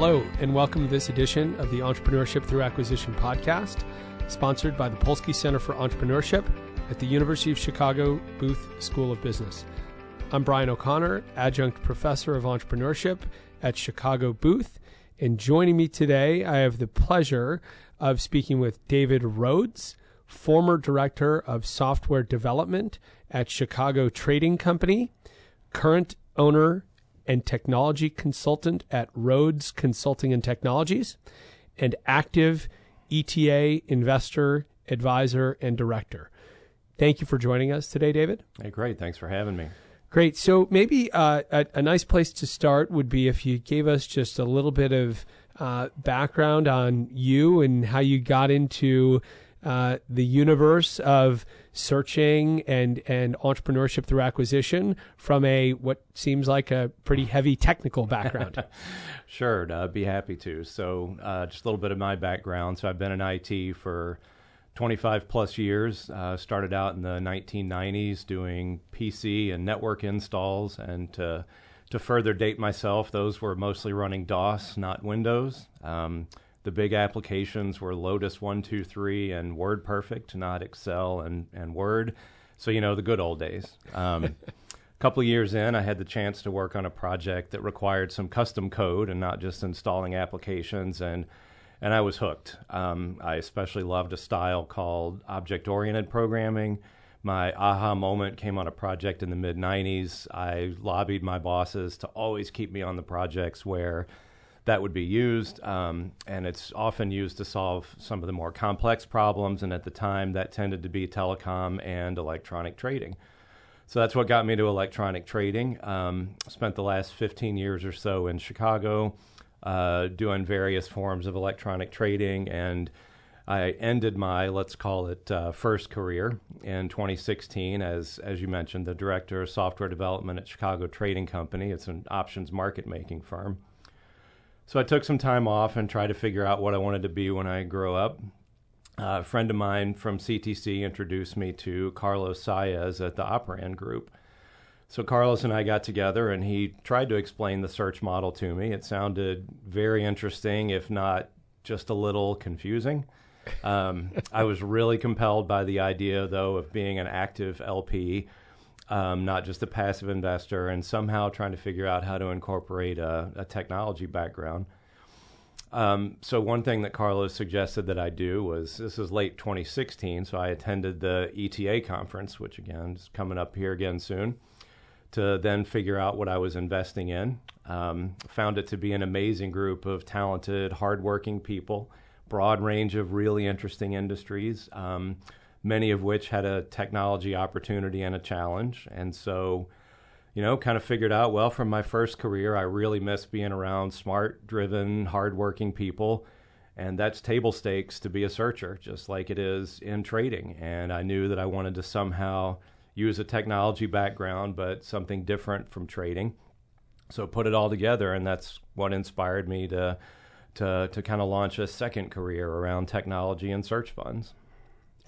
Hello, and welcome to this edition of the Entrepreneurship Through Acquisition podcast, sponsored by the Polsky Center for Entrepreneurship at the University of Chicago Booth School of Business. I'm Brian O'Connor, adjunct professor of entrepreneurship at Chicago Booth, and joining me today, I have the pleasure of speaking with David Rhodes, former director of software development at Chicago Trading Company, current owner and technology consultant at Rhodes Consulting and Technologies, and active ETA investor, advisor, and director. Thank you for joining us today, David. Hey, great. Thanks for having me. Great. So maybe uh, a, a, nice place to start would be if you gave us just a little bit of uh, background on you and how you got into uh, the universe of searching and and entrepreneurship through acquisition from a what seems like a pretty heavy technical background. sure, I'd be happy to. So, uh, just a little bit of my background. So, I've been in IT for 25 plus years. Uh, started out in the 1990s doing PC and network installs, and to to further date myself, those were mostly running DOS, not Windows. Um, the big applications were Lotus 123 and WordPerfect, not Excel and, and Word. So, you know, the good old days. Um, a couple years in, I had the chance to work on a project that required some custom code and not just installing applications. And, and I was hooked. Um, I especially loved a style called object oriented programming. My aha moment came on a project in the mid 90s. I lobbied my bosses to always keep me on the projects where that would be used, um, and it's often used to solve some of the more complex problems. And at the time, that tended to be telecom and electronic trading. So that's what got me to electronic trading. Um, spent the last 15 years or so in Chicago uh, doing various forms of electronic trading, and I ended my let's call it uh, first career in 2016 as as you mentioned the director of software development at Chicago Trading Company. It's an options market making firm. So I took some time off and tried to figure out what I wanted to be when I grow up. Uh, a friend of mine from CTC introduced me to Carlos Saez at the Operand Group. So Carlos and I got together, and he tried to explain the search model to me. It sounded very interesting, if not just a little confusing. Um, I was really compelled by the idea, though, of being an active LP um, not just a passive investor, and somehow trying to figure out how to incorporate a, a technology background. Um, so one thing that Carlos suggested that I do was this is late 2016, so I attended the ETA conference, which again is coming up here again soon, to then figure out what I was investing in. Um, found it to be an amazing group of talented, hardworking people, broad range of really interesting industries. Many of which had a technology opportunity and a challenge. And so, you know, kind of figured out well from my first career, I really miss being around smart, driven, hardworking people. And that's table stakes to be a searcher, just like it is in trading. And I knew that I wanted to somehow use a technology background, but something different from trading. So put it all together, and that's what inspired me to to to kind of launch a second career around technology and search funds.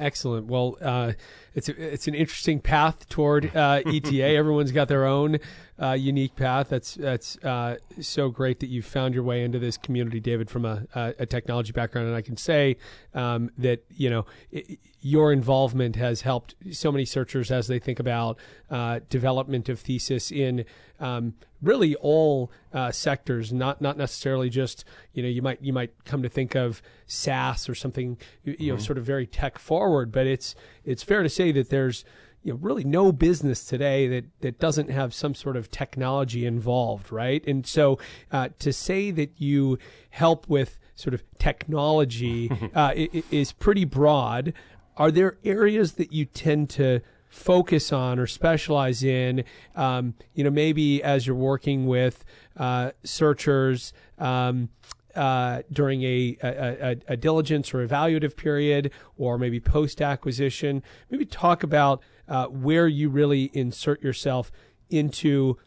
Excellent. Well, uh, it's a, it's an interesting path toward uh, ETA. Everyone's got their own uh, unique path. That's that's uh, so great that you found your way into this community, David, from a, a technology background. And I can say um, that you know it, your involvement has helped so many searchers as they think about uh, development of thesis in um, really all uh, sectors, not not necessarily just you know you might you might come to think of SaaS or something you mm-hmm. know sort of very tech forward, but it's it's fair to say that there's you know really no business today that that doesn't have some sort of technology involved, right? And so uh, to say that you help with sort of technology uh, is pretty broad. Are there areas that you tend to focus on or specialize in. Um, you know, maybe as you're working with uh, searchers um, uh, during a, a, a, diligence or evaluative period, or maybe post acquisition. Maybe talk about uh, where you really insert yourself into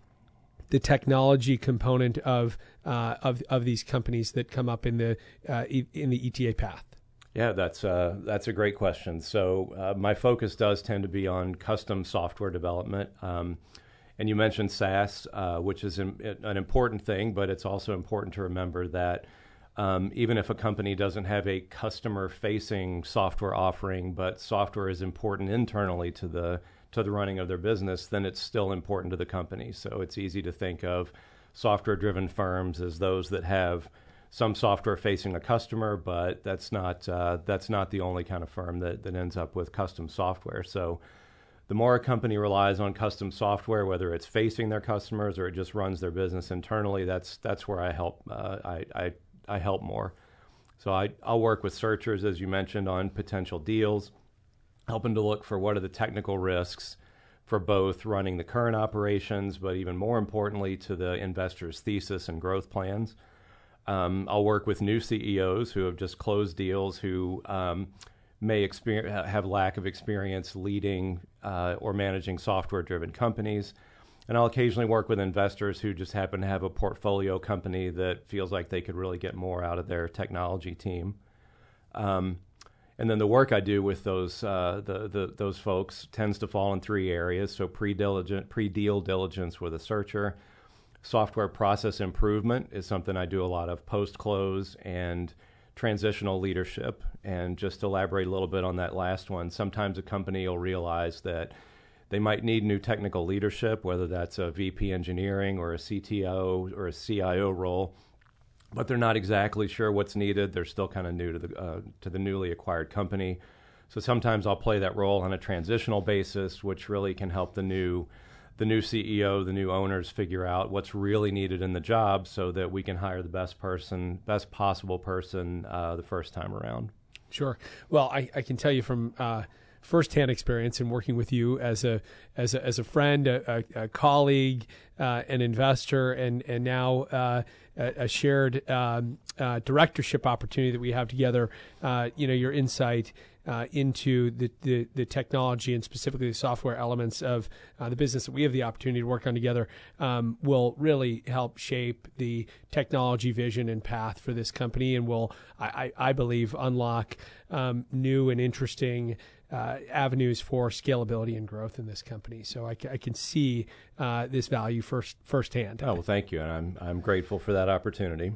the technology component of uh, of of these companies that come up in the uh, in the ETA path. Yeah, that's uh, that's a great question. So uh, my focus does tend to be on custom software development. Um, And you mentioned SaaS, which is an, an, important thing, but it's also important to remember that um, even if a company doesn't have a customer facing software offering, but software is important internally to the to the running of their business, then it's still important to the company. So it's easy to think of software driven firms as those that have some software facing a customer, but that's not uh, that's not the only kind of firm that, that ends up with custom software. So the more a company relies on custom software, whether it's facing their customers or it just runs their business internally, that's that's where I help uh, I, I I help more. So I, I'll work with searchers, as you mentioned, on potential deals, helping to look for what are the technical risks for both running the current operations, but even more importantly, to the investor's thesis and growth plans. Um, I'll work with new CEOs who have just closed deals who um, may have lack of experience leading uh, or managing software driven companies. And I'll occasionally work with investors who just happen to have a portfolio company that feels like they could really get more out of their technology team. Um, and then the work I do with those uh, the, the, those folks tends to fall in three areas. So pre diligent pre deal diligence with a searcher, software process improvement is something I do a lot of post close, and transitional leadership. And just to elaborate a little bit on that last one, sometimes a company will realize that they might need new technical leadership, whether that's a VP engineering or a CTO or a CIO role, but they're not exactly sure what's needed. They're still kind of new to the uh, to the newly acquired company. So sometimes I'll play that role on a transitional basis, which really can help the new the new CEO, the new owners figure out what's really needed in the job, so that we can hire the best person, best possible person, uh, the first time around. Sure. Well, I, I can tell you from uh, firsthand experience in working with you as a as a, as a friend, a, a, a colleague, uh, an investor, and and now uh, a, shared um, uh, directorship opportunity that we have together. Uh, you know, your insight. Uh, into the, the, the, technology and specifically the software elements of uh, the business that we have the opportunity to work on together um, will really help shape the technology vision and path for this company and will, I, I believe, unlock um, new and interesting uh, avenues for scalability and growth in this company. So I, I can see uh, this value first firsthand. Oh well, thank you, and I'm I'm grateful for that opportunity.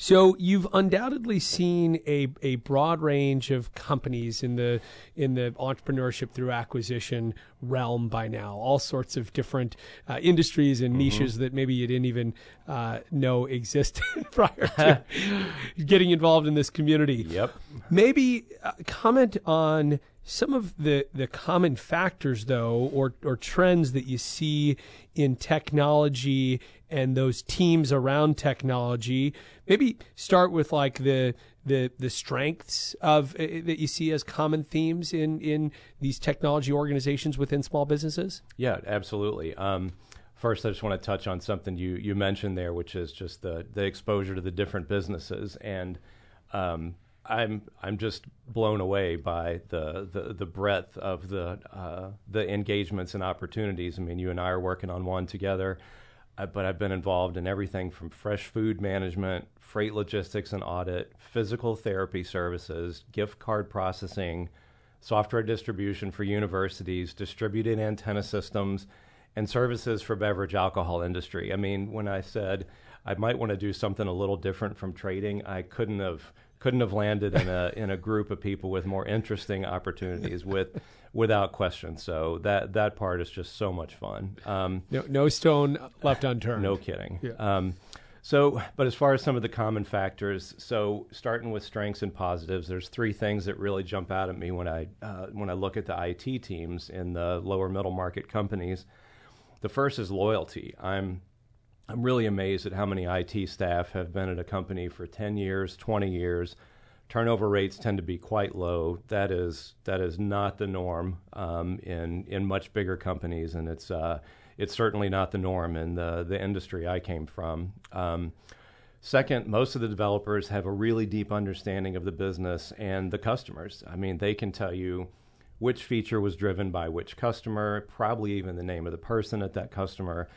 So you've undoubtedly seen a, a broad range of companies in the in the entrepreneurship through acquisition realm by now. All sorts of different uh, industries and mm-hmm. niches that maybe you didn't even uh, know existed prior to getting involved in this community. Yep. Maybe uh, comment on some of the, the common factors, though, or, or trends that you see in technology and those teams around technology, maybe start with like the the the strengths of uh, that you see as common themes in in these technology organizations within small businesses. Yeah, absolutely. Um, first, I just want to touch on something you you mentioned there, which is just the the exposure to the different businesses and. Um, I'm I'm just blown away by the the, the breadth of the uh, the engagements and opportunities. I mean, you and I are working on one together, uh, but I've been involved in everything from fresh food management, freight logistics and audit, physical therapy services, gift card processing, software distribution for universities, distributed antenna systems, and services for beverage alcohol industry. I mean, when I said I might want to do something a little different from trading, I couldn't have couldn't have landed in a in a group of people with more interesting opportunities with without question. So that that part is just so much fun. Um, no, no stone left unturned. No kidding. Yeah. Um, so, but as far as some of the common factors, so starting with strengths and positives, there's three things that really jump out at me when I uh, when I look at the IT teams in the lower middle market companies. The first is loyalty. I'm I'm really amazed at how many IT staff have been at a company for 10 years, 20 years. Turnover rates tend to be quite low. That is that is not the norm um, in in much bigger companies, and it's uh, it's certainly not the norm in the the industry I came from. Um, second, most of the developers have a really deep understanding of the business and the customers. I mean, they can tell you which feature was driven by which customer, probably even the name of the person at that customer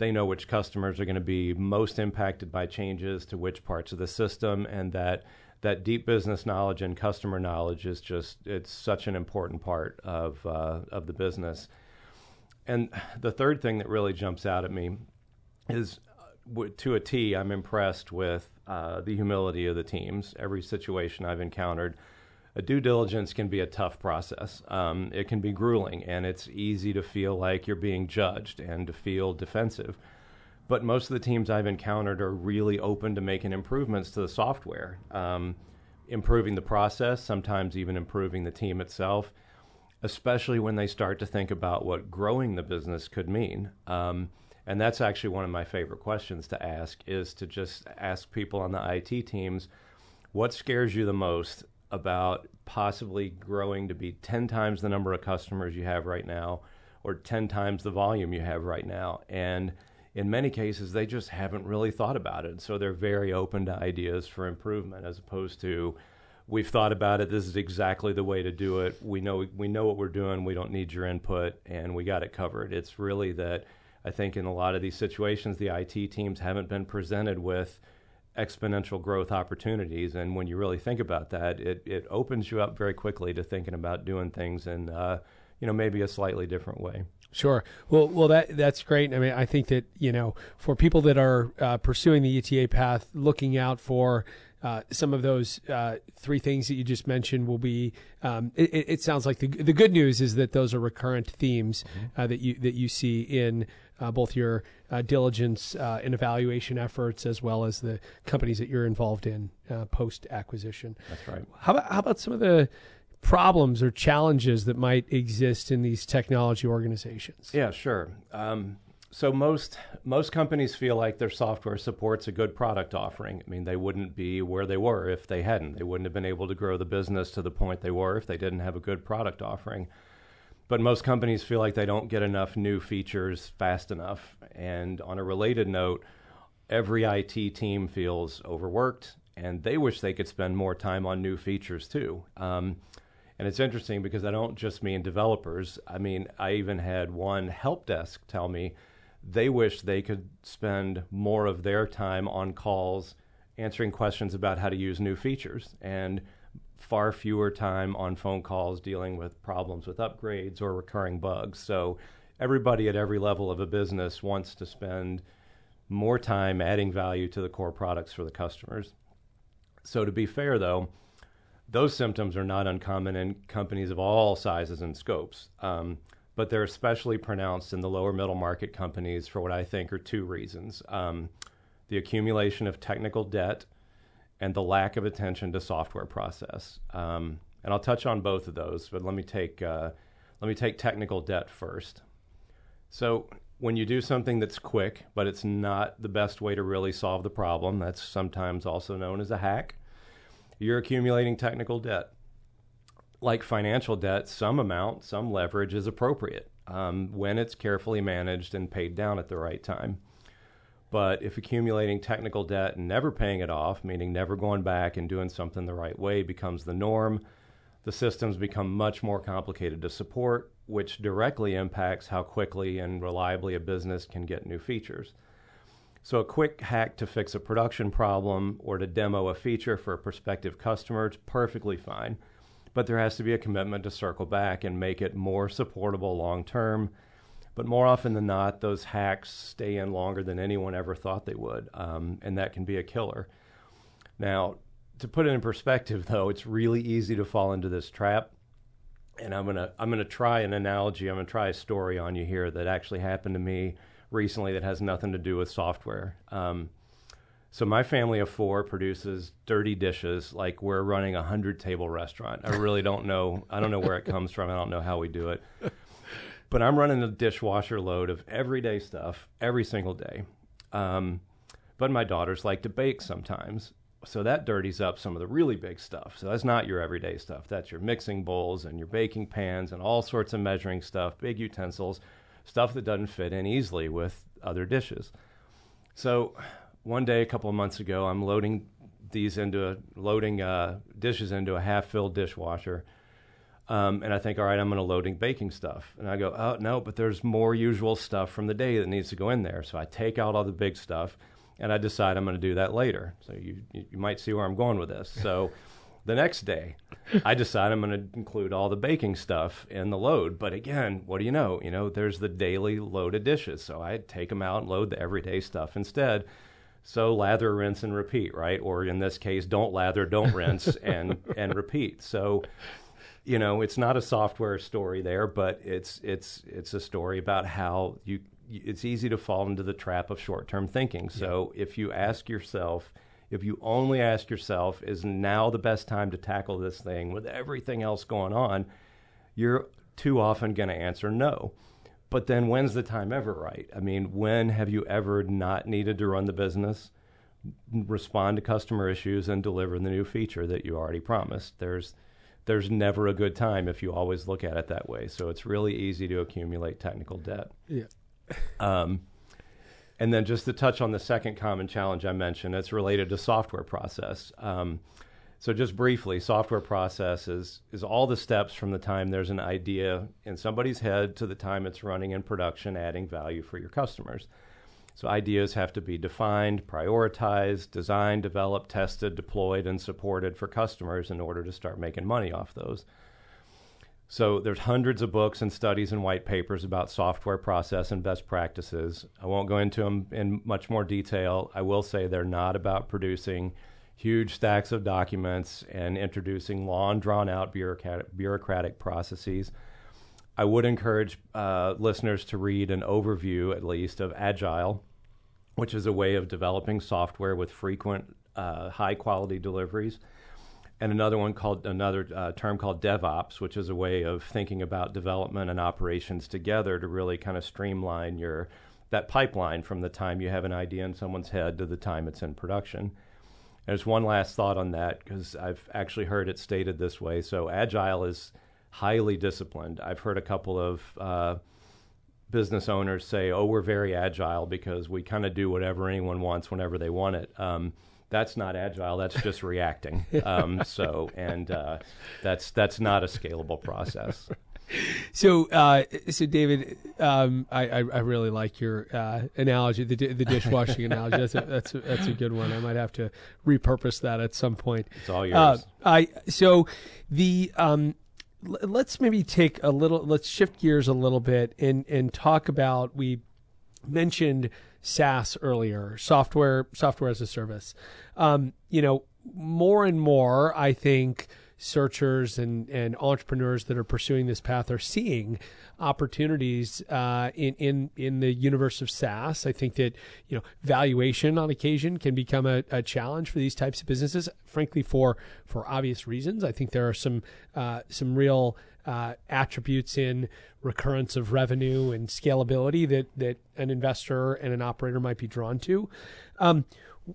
they know which customers are going to be most impacted by changes to which parts of the system, and that that deep business knowledge and customer knowledge is just it's such an important part of uh, of the business. and the third thing that really jumps out at me is uh, to a T, I'm impressed with uh, the humility of the teams. Every situation I've encountered, a due diligence can be a tough process. Um, it can be grueling, and it's easy to feel like you're being judged and to feel defensive. But most of the teams I've encountered are really open to making improvements to the software, um, improving the process, sometimes even improving the team itself, especially when they start to think about what growing the business could mean. Um, and that's actually one of my favorite questions to ask is to just ask people on the IT teams what scares you the most about possibly growing to be 10 times the number of customers you have right now or 10 times the volume you have right now. And in many cases, they just haven't really thought about it. So they're very open to ideas for improvement as opposed to, we've thought about it. This is exactly the way to do it. We know, we know what we're doing. We don't need your input and we got it covered. It's really that I think in a lot of these situations, the IT teams haven't been presented with exponential growth opportunities. And when you really think about that, it, it opens you up very quickly to thinking about doing things in, uh, you know, maybe a slightly different way. Sure. Well, well, that that's great. I mean, I think that you know, for people that are uh, pursuing the ETA path, looking out for uh, some of those uh, three things that you just mentioned will be. Um, it, it, sounds like the the good news is that those are recurrent themes mm-hmm. Uh, that you that you see in uh, both your uh, diligence uh, and evaluation efforts as well as the companies that you're involved in uh, post acquisition. That's right. How about, how about some of the problems or challenges that might exist in these technology organizations? Yeah, sure. Um, so most most companies feel like their software supports a good product offering. I mean, they wouldn't be where they were if they hadn't. They wouldn't have been able to grow the business to the point they were if they didn't have a good product offering but most companies feel like they don't get enough new features fast enough. And on a related note, every IT team feels overworked and they wish they could spend more time on new features too. Um, and it's interesting because I don't just mean developers. I mean, I even had one help desk tell me they wish they could spend more of their time on calls answering questions about how to use new features. And far fewer time on phone calls dealing with problems with upgrades or recurring bugs. So everybody at every level of a business wants to spend more time adding value to the core products for the customers. So to be fair though, those symptoms are not uncommon in companies of all sizes and scopes. Um, but they're especially pronounced in the lower middle market companies for what I think are two reasons. Um, the accumulation of technical debt and the lack of attention to software process. Um, and I'll touch on both of those, but let me take uh, let me take technical debt first. So when you do something that's quick, but it's not the best way to really solve the problem, that's sometimes also known as a hack. You're accumulating technical debt. Like financial debt, some amount, some leverage is appropriate um, when it's carefully managed and paid down at the right time. But if accumulating technical debt and never paying it off, meaning never going back and doing something the right way, becomes the norm, the systems become much more complicated to support, which directly impacts how quickly and reliably a business can get new features. So, a quick hack to fix a production problem or to demo a feature for a prospective customer is perfectly fine. But there has to be a commitment to circle back and make it more supportable long term but more often than not, those hacks stay in longer than anyone ever thought they would, um, and that can be a killer. Now, to put it in perspective, though, it's really easy to fall into this trap. And I'm gonna I'm gonna try an analogy. I'm gonna try a story on you here that actually happened to me recently that has nothing to do with software. Um, so my family of four produces dirty dishes like we're running a hundred table restaurant. I really don't know. I don't know where it comes from. I don't know how we do it. But I'm running a dishwasher load of everyday stuff every single day. Um, but my daughters like to bake sometimes. So that dirties up some of the really big stuff. So that's not your everyday stuff. That's your mixing bowls and your baking pans and all sorts of measuring stuff, big utensils, stuff that doesn't fit in easily with other dishes. So one day, a couple of months ago, I'm loading these into a, loading uh, dishes into a half-filled dishwasher um, and I think, all right, I'm going to loading baking stuff. And I go, oh, no, but there's more usual stuff from the day that needs to go in there. So I take out all the big stuff and I decide I'm going to do that later. So you, you might see where I'm going with this. So The next day, I decide I'm going to include all the baking stuff in the load. But again, what do you know? You know, there's the daily loaded dishes. So I take them out and load the everyday stuff instead. So lather, rinse, and repeat, right? Or in this case, don't lather, don't rinse, and and repeat. So, you know, it's not a software story there, but it's it's it's a story about how you. It's easy to fall into the trap of short-term thinking. So yeah. if you ask yourself, if you only ask yourself, is now the best time to tackle this thing with everything else going on, you're too often going to answer no. But then when's the time ever right? I mean, when have you ever not needed to run the business, respond to customer issues, and deliver the new feature that you already promised? There's there's never a good time if you always look at it that way. So it's really easy to accumulate technical debt. Yeah. um, and then just to touch on the second common challenge I mentioned, it's related to software process. Um, so just briefly, software process is, is all the steps from the time there's an idea in somebody's head to the time it's running in production, adding value for your customers. So ideas have to be defined, prioritized, designed, developed, tested, deployed, and supported for customers in order to start making money off those. So there's hundreds of books and studies and white papers about software process and best practices. I won't go into them in much more detail. I will say they're not about producing huge stacks of documents and introducing long, drawn out bureaucratic, bureaucratic processes. I would encourage uh, listeners to read an overview, at least, of Agile, which is a way of developing software with frequent, uh, high quality deliveries. And another one called another uh, term called DevOps, which is a way of thinking about development and operations together to really kind of streamline your that pipeline from the time you have an idea in someone's head to the time it's in production. There's one last thought on that because I've actually heard it stated this way. So agile is highly disciplined. I've heard a couple of uh, business owners say, "Oh, we're very agile because we kind of do whatever anyone wants whenever they want it." Um, that's not agile. That's just reacting. Um, so, and uh, that's that's not a scalable process so, uh, so David, um, I, I, I, really like your uh, analogy, the, the dishwashing analogy. That's a, that's a, that's a good one. I might have to repurpose that at some point. It's all yours. Uh, I so the um, let's maybe take a little. Let's shift gears a little bit and and talk about we mentioned SaaS earlier, software software as a service. Um, you know, more and more, I think searchers and, and entrepreneurs that are pursuing this path are seeing opportunities uh, in, in in the universe of SaaS. I think that you know valuation on occasion can become a, a challenge for these types of businesses. Frankly, for for obvious reasons, I think there are some uh, some real uh, attributes in recurrence of revenue and scalability that that an investor and an operator might be drawn to. Um,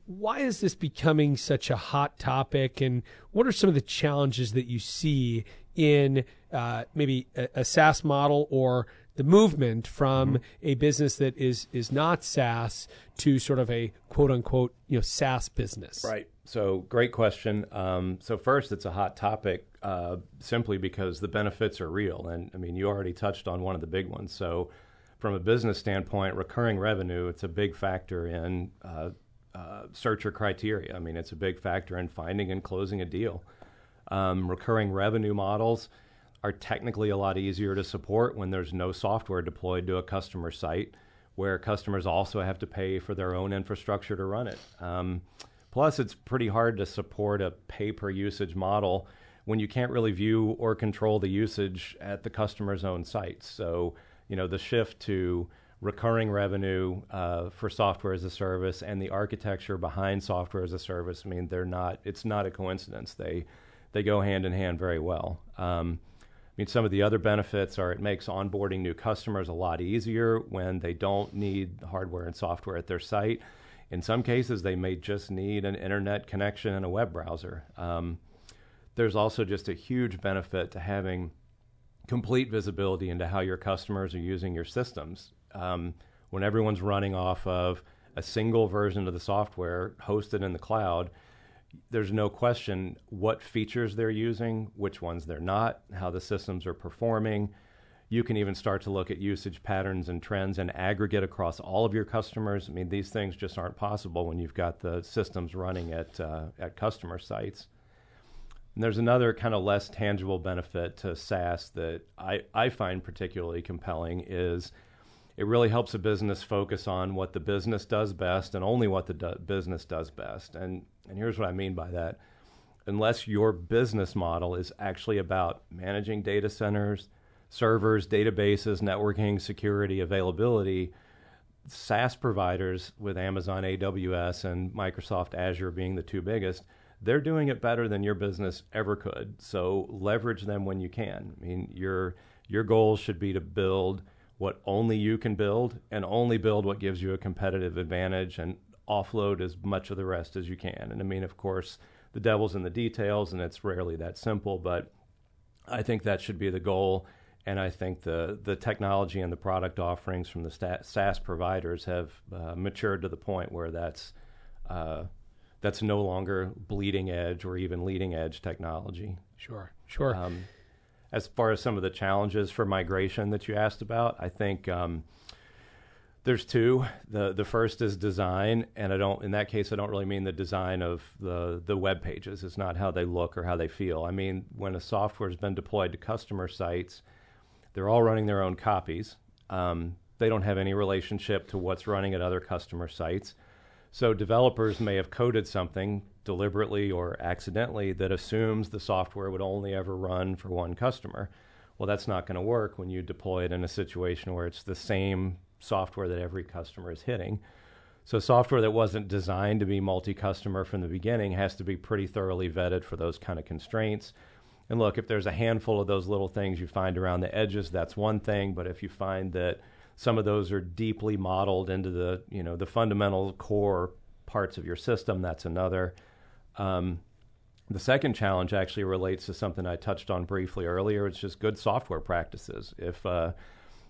why is this becoming such a hot topic, and what are some of the challenges that you see in uh, maybe a, a, SaaS model or the movement from mm-hmm. a business that is is not SaaS to sort of a quote unquote you know SaaS business? Right. So great question. Um, so first, it's a hot topic uh, simply because the benefits are real, and I mean you already touched on one of the big ones. So from a business standpoint, recurring revenue it's a big factor in uh, uh, searcher criteria. I mean, it's a big factor in finding and closing a deal. Um, recurring revenue models are technically a lot easier to support when there's no software deployed to a customer site, where customers also have to pay for their own infrastructure to run it. Um, plus, it's pretty hard to support a pay per usage model when you can't really view or control the usage at the customer's own site. So, you know, the shift to recurring revenue uh, for software as a service and the architecture behind software as a service. I mean, they're not. It's not a coincidence. They they go hand in hand very well. Um, I mean, some of the other benefits are it makes onboarding new customers a lot easier when they don't need hardware and software at their site. In some cases, they may just need an internet connection and a web browser. Um, there's also just a huge benefit to having complete visibility into how your customers are using your systems um, when everyone's running off of a single version of the software hosted in the cloud, there's no question what features they're using, which ones they're not, how the systems are performing. You can even start to look at usage patterns and trends and aggregate across all of your customers. I mean, these things just aren't possible when you've got the systems running at, uh, at customer sites. And there's another kind of less tangible benefit to SaaS that I, I find particularly compelling is it really helps a business focus on what the business does best and only what the do- business does best. And, and here's what I mean by that. Unless your business model is actually about managing data centers, servers, databases, networking, security, availability, SaaS providers with Amazon AWS and Microsoft Azure being the two biggest – they're doing it better than your business ever could. So leverage them when you can. I mean, your your goal should be to build what only you can build and only build what gives you a competitive advantage and offload as much of the rest as you can. And I mean, of course, the devil's in the details and it's rarely that simple, but I think that should be the goal. And I think the, the technology and the product offerings from the SaaS providers have uh, matured to the point where that's uh, that's no longer bleeding edge or even leading edge technology. Sure, sure. Um, as far as some of the challenges for migration that you asked about, I think um, there's two. the The first is design, and I don't. In that case, I don't really mean the design of the the web pages. It's not how they look or how they feel. I mean when a software has been deployed to customer sites, they're all running their own copies. Um, they don't have any relationship to what's running at other customer sites so developers may have coded something deliberately or accidentally that assumes the software would only ever run for one customer. Well, that's not going to work when you deploy it in a situation where it's the same software that every customer is hitting. So, software that wasn't designed to be multi customer from the beginning has to be pretty thoroughly vetted for those kind of constraints. And look, if there's a handful of those little things you find around the edges, that's one thing. But if you find that some of those are deeply modeled into the you know the fundamental core parts of your system. That's another. Um, the second challenge actually relates to something I touched on briefly earlier. It's just good software practices. If uh,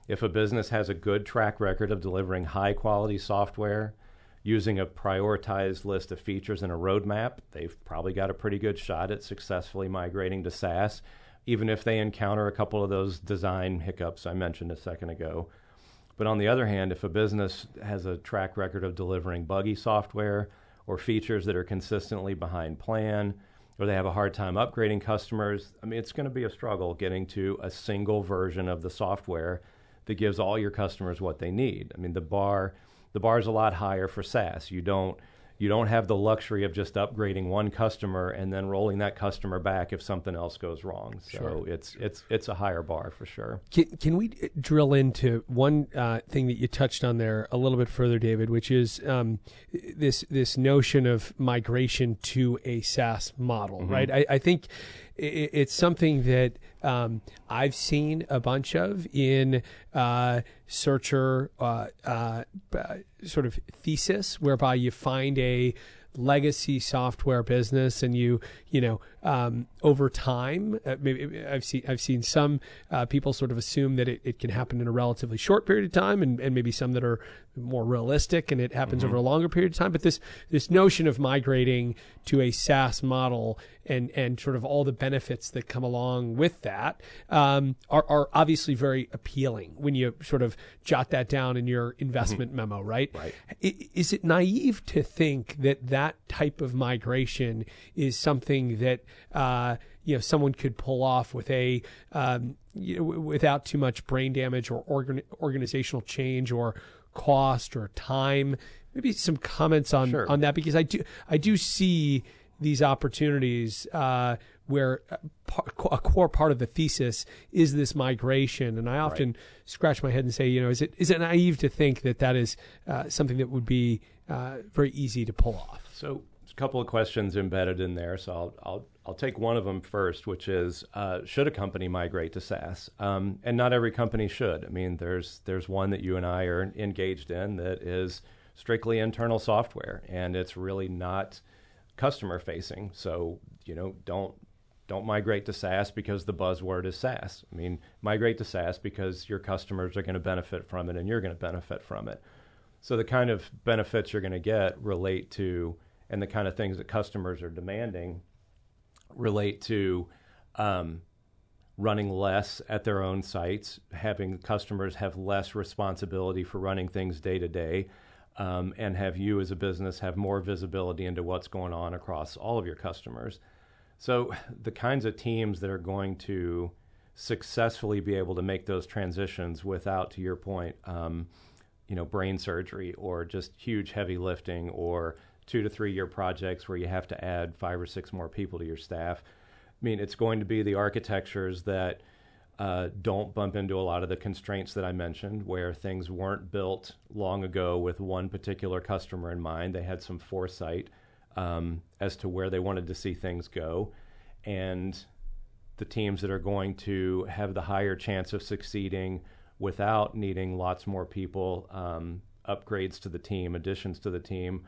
if a business has a good track record of delivering high quality software, using a prioritized list of features and a roadmap, they've probably got a pretty good shot at successfully migrating to SaaS, even if they encounter a couple of those design hiccups I mentioned a second ago. But on the other hand, if a business has a track record of delivering buggy software or features that are consistently behind plan, or they have a hard time upgrading customers, I mean, it's going to be a struggle getting to a single version of the software that gives all your customers what they need. I mean, the bar the bar is a lot higher for SaaS. You don't you don't have the luxury of just upgrading one customer and then rolling that customer back if something else goes wrong. So sure. it's it's it's a higher bar for sure. Can, can we drill into one uh, thing that you touched on there a little bit further, David, which is um, this this notion of migration to a SaaS model, mm-hmm. right? I, I think it's something that um, I've seen a bunch of in uh, searcher uh, uh, sort of thesis, whereby you find a legacy software business and you you know um, over time uh, maybe I've seen I've seen some uh, people sort of assume that it, it can happen in a relatively short period of time and, and maybe some that are more realistic and it happens mm-hmm. over a longer period of time but this this notion of migrating to a SaaS model and and sort of all the benefits that come along with that um, are, are obviously very appealing when you sort of jot that down in your investment mm-hmm. memo right right is it naive to think that that type of migration is something that uh, you know someone could pull off with a um, you know, without too much brain damage or organ- organizational change or cost or time. Maybe some comments on sure. on that because I do I do see these opportunities uh, where a core part of the thesis is this migration, and I often right. scratch my head and say, you know, is it is it naive to think that that is uh, something that would be uh, very easy to pull off? So a couple of questions embedded in there, so I'll I'll, I'll take one of them first, which is uh, should a company migrate to SaaS? Um, and not every company should. I mean, there's there's one that you and I are engaged in that is strictly internal software, and it's really not customer facing. So you know, don't don't migrate to SaaS because the buzzword is SaaS. I mean, migrate to SaaS because your customers are going to benefit from it and you're going to benefit from it. So the kind of benefits you're going to get relate to and the kind of things that customers are demanding relate to um, running less at their own sites, having customers have less responsibility for running things day to day, um, and have you as a business have more visibility into what's going on across all of your customers. So the kinds of teams that are going to successfully be able to make those transitions without, to your point, um, you know, brain surgery or just huge heavy lifting or two to three year projects where you have to add five or six more people to your staff. I mean, it's going to be the architectures that uh, don't bump into a lot of the constraints that I mentioned, where things weren't built long ago with one particular customer in mind. They had some foresight um, as to where they wanted to see things go. And the teams that are going to have the higher chance of succeeding without needing lots more people, um, upgrades to the team, additions to the team,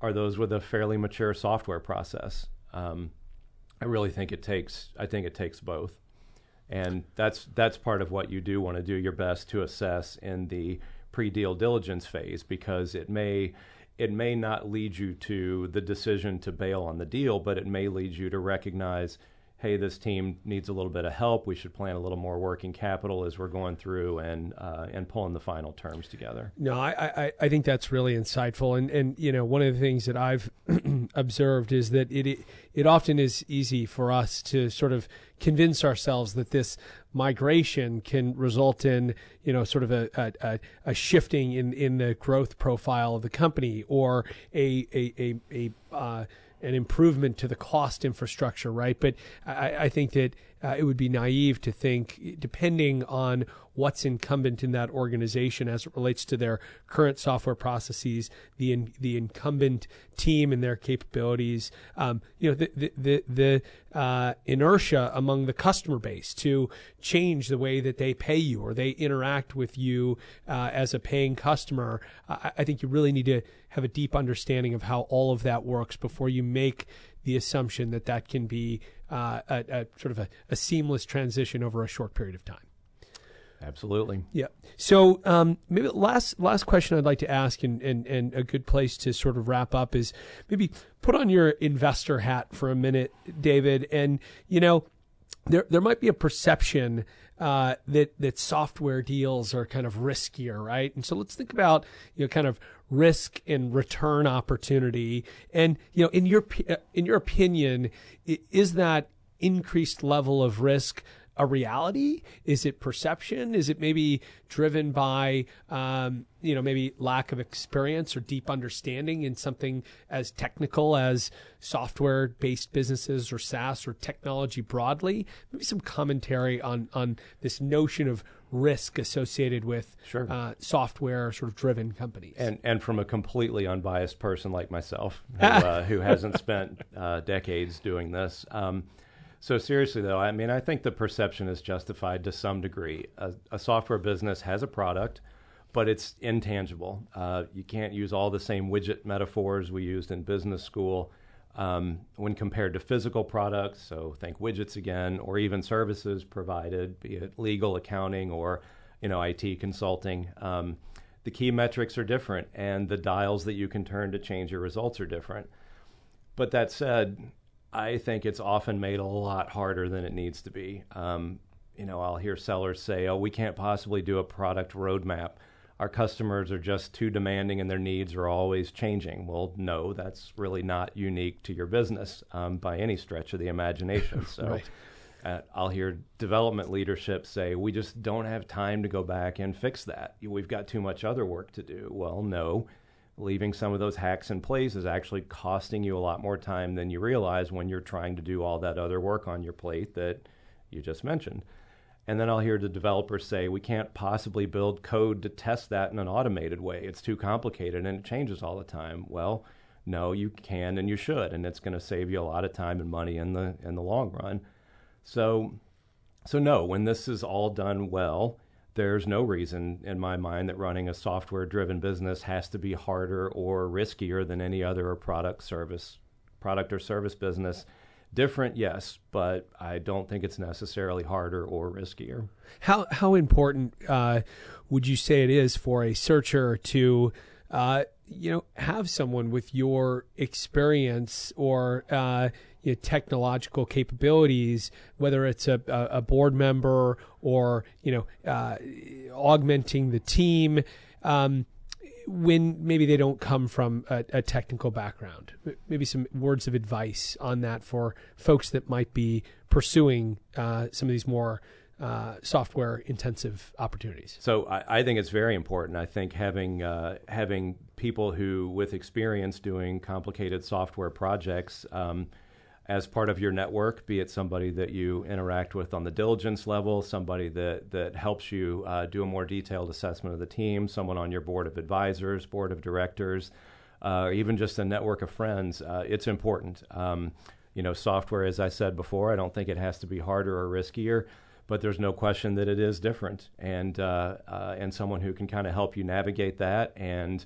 are those with a fairly mature software process. Um, I really think it takes. I think it takes both, and that's that's part of what you do want to do your best to assess in the pre-deal diligence phase because it may it may not lead you to the decision to bail on the deal, but it may lead you to recognize hey, this team needs a little bit of help. We should plan a little more working capital as we're going through and uh, and pulling the final terms together. No, I, I, I think that's really insightful, and and you know one of the things that I've observed is that it it often is easy for us to sort of convince ourselves that this migration can result in you know sort of a, a, a shifting in, in the growth profile of the company or a a a, a uh, an improvement to the cost infrastructure, right? But I, I think that uh, it would be naive to think, depending on what's incumbent in that organization as it relates to their current software processes, the in, the incumbent team and their capabilities, um, you know, the the the, the uh, inertia among the customer base to change the way that they pay you or they interact with you uh, as a paying customer. I, I think you really need to have a deep understanding of how all of that works before you make the assumption that that can be uh, a, a, sort of a, a, seamless transition over a short period of time. Absolutely. Yeah. So um, maybe last last question I'd like to ask, and, and and a good place to sort of wrap up is maybe put on your investor hat for a minute, David, and you know there there might be a perception uh, that that software deals are kind of riskier, right? And so let's think about you know kind of risk and return opportunity, and you know in your in your opinion, is that increased level of risk a reality? Is it perception? Is it maybe driven by, um, you know, maybe lack of experience or deep understanding in something as technical as software based businesses or SaaS or technology broadly? Maybe some commentary on, on this notion of risk associated with sure. uh, software sort of driven companies. And, and from a completely unbiased person like myself, who, uh, who hasn't spent uh, decades doing this. Um, so seriously, though, I mean, I think the perception is justified to some degree. A, a software business has a product, but it's intangible. Uh, you can't use all the same widget metaphors we used in business school um, when compared to physical products. So think widgets again, or even services provided, be it legal, accounting, or you know, IT consulting. Um, the key metrics are different, and the dials that you can turn to change your results are different. But that said, I think it's often made a lot harder than it needs to be. Um, you know, I'll hear sellers say, "Oh, we can't possibly do a product roadmap. Our customers are just too demanding, and their needs are always changing." Well, no, that's really not unique to your business um, by any stretch of the imagination. So. right. Uh, I'll hear development leadership say, we just don't have time to go back and fix that. We've got too much other work to do. Well, no, leaving some of those hacks in place is actually costing you a lot more time than you realize when you're trying to do all that other work on your plate that you just mentioned. And then I'll hear the developers say, we can't possibly build code to test that in an automated way. It's too complicated and it changes all the time. Well, no, you can and you should, and it's going to save you a lot of time and money in the in the long run. So, so no, when this is all done well, there's no reason in my mind that running a software driven business has to be harder or riskier than any other product service product or service business. Different yes but i don't think it's necessarily harder or riskier. How how important uh, would you say it is for a searcher to uh, you know have someone with your experience or uh, you know, technological capabilities, whether it's a, a board member or you know uh, augmenting the team. Um, when maybe they don't come from a, a, technical background. Maybe some words of advice on that for folks that might be pursuing uh, some of these more uh, software intensive opportunities. So I, I, think it's very important. I think having uh, having people who with experience doing complicated software projects. Um, as part of your network, be it somebody that you interact with on the diligence level, somebody that, that helps you uh, do a more detailed assessment of the team, someone on your board of advisors, board of directors, uh, even just a network of friends, uh, it's important. Um, you know, software, as I said before, I don't think it has to be harder or riskier, but there's no question that it is different, and uh, uh, and someone who can kind of help you navigate that and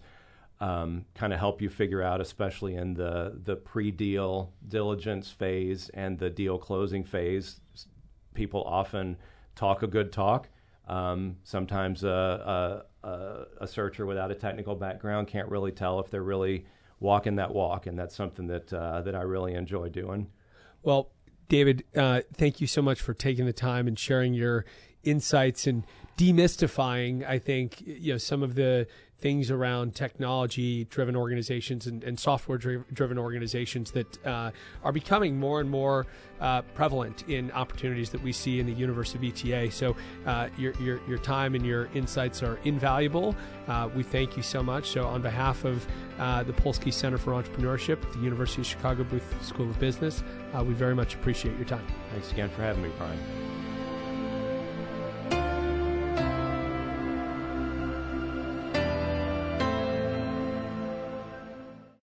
um, kind of help you figure out, especially in the the pre-deal diligence phase and the deal closing phase. People often talk a good talk. Um, sometimes a, a, a, searcher without a technical background can't really tell if they're really walking that walk, and that's something that uh, that I really enjoy doing. Well, David, uh, thank you so much for taking the time and sharing your insights and demystifying. I think you know some of the things around technology driven organizations and, and software driven organizations that uh, are becoming more and more uh, prevalent in opportunities that we see in the universe of ETA. So, uh, your, your, your, time and your insights are invaluable. Uh, we thank you so much. So, on behalf of uh, the Polsky Center for Entrepreneurship at the University of Chicago Booth School of Business, uh, we very much appreciate your time. Thanks again for having me, Brian.